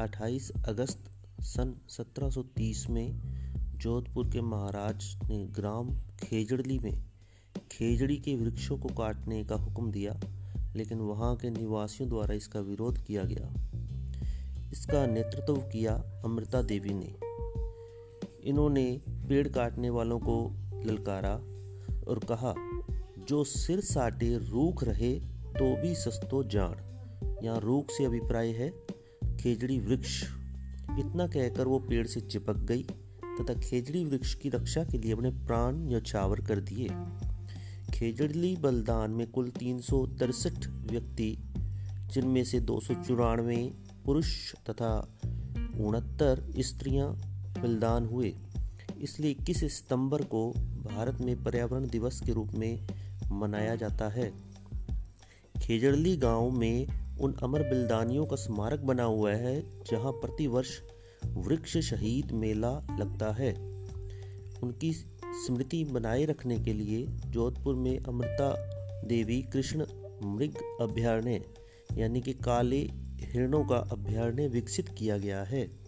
28 अगस्त सन 1730 में जोधपुर के महाराज ने ग्राम खेजड़ली में खेजड़ी के वृक्षों को काटने का हुक्म दिया, लेकिन वहाँ के निवासियों द्वारा इसका विरोध किया गया। इसका नेतृत्व किया अमृता देवी ने। इन्होंने पेड़ काटने वालों को ललकारा और कहा, जो सिर साटे रूख रहे तो भी सस्तो जान यहाँ रूख से अभिप्राय है खेजड़ी वृक्ष। इतना कहकर वो पेड़ से चिपक गई तथा खेजड़ी वृक्ष की रक्षा के लिए अपने प्राण न्यौछावर कर दिए। खेजड़ली बलिदान में कुल तीन व्यक्ति, जिनमें से दो सौ चौरानवे पुरुष तथा उनहत्तर स्त्रियाँ बलिदान हुए। इसलिए इक्कीस सितंबर को भारत में पर्यावरण दिवस के रूप में मनाया जाता है। खेजड़ली गाँव में उन अमर बिलदानियों का स्मारक बना हुआ है, जहाँ प्रतिवर्ष वृक्ष शहीद मेला लगता है। उनकी स्मृति बनाए रखने के लिए जोधपुर में अमृता देवी कृष्ण मृग अभ्यारण्य, यानी कि काले हिरणों का अभ्यारण्य विकसित किया गया है।